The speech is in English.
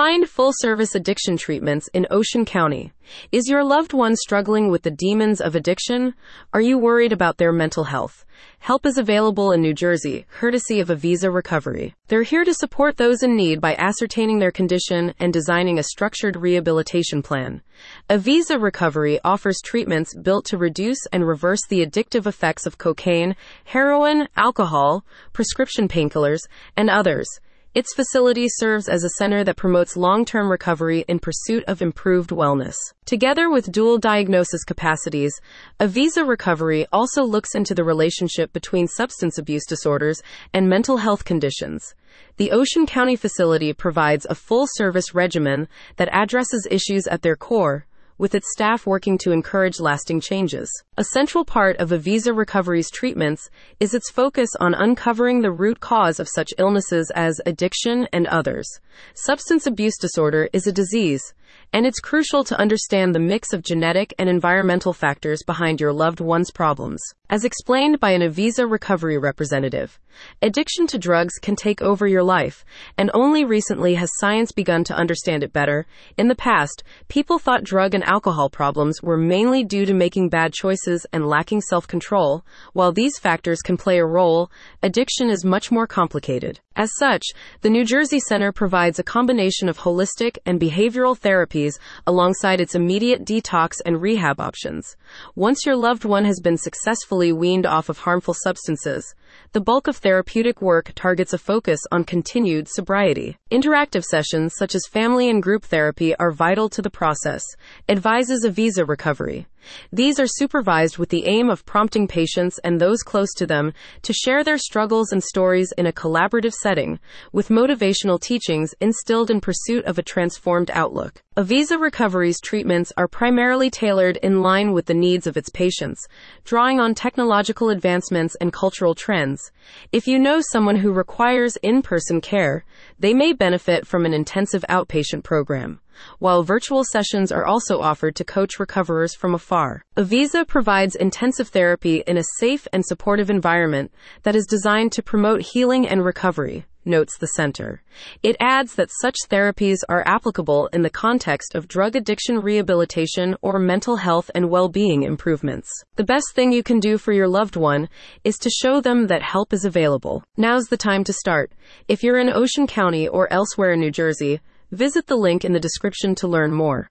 Find full service addiction treatments in Ocean County. Is your loved one struggling with the demons of addiction? Are you worried about their mental health? Help is available in New Jersey, courtesy of Avisa Recovery. They're here to support those in need by ascertaining their condition and designing a structured rehabilitation plan. Avisa Recovery offers treatments built to reduce and reverse the addictive effects of cocaine, heroin, alcohol, prescription painkillers, and others. Its facility serves as a center that promotes long term recovery in pursuit of improved wellness. Together with dual diagnosis capacities, Avisa Recovery also looks into the relationship between substance abuse disorders and mental health conditions. The Ocean County facility provides a full service regimen that addresses issues at their core with its staff working to encourage lasting changes. A central part of Avisa Recovery's treatments is its focus on uncovering the root cause of such illnesses as addiction and others. Substance abuse disorder is a disease, and it's crucial to understand the mix of genetic and environmental factors behind your loved one's problems. As explained by an Avisa recovery representative, addiction to drugs can take over your life, and only recently has science begun to understand it better. In the past, people thought drug and alcohol problems were mainly due to making bad choices and lacking self control. While these factors can play a role, addiction is much more complicated. As such, the New Jersey Center provides a combination of holistic and behavioral therapies alongside its immediate detox and rehab options. Once your loved one has been successfully weaned off of harmful substances, the bulk of therapeutic work targets a focus on continued sobriety. Interactive sessions such as family and group therapy are vital to the process, advises Avisa Recovery. These are supervised with the aim of prompting patients and those close to them to share their struggles and stories in a collaborative setting, with motivational teachings instilled in pursuit of a transformed outlook. Avisa Recovery's treatments are primarily tailored in line with the needs of its patients, drawing on technological advancements and cultural trends. If you know someone who requires in person care, they may benefit from an intensive outpatient program while virtual sessions are also offered to coach recoverers from afar. Avisa provides intensive therapy in a safe and supportive environment that is designed to promote healing and recovery, notes the center. It adds that such therapies are applicable in the context of drug addiction rehabilitation or mental health and well being improvements. The best thing you can do for your loved one is to show them that help is available. Now's the time to start. If you're in Ocean County or elsewhere in New Jersey, Visit the link in the description to learn more.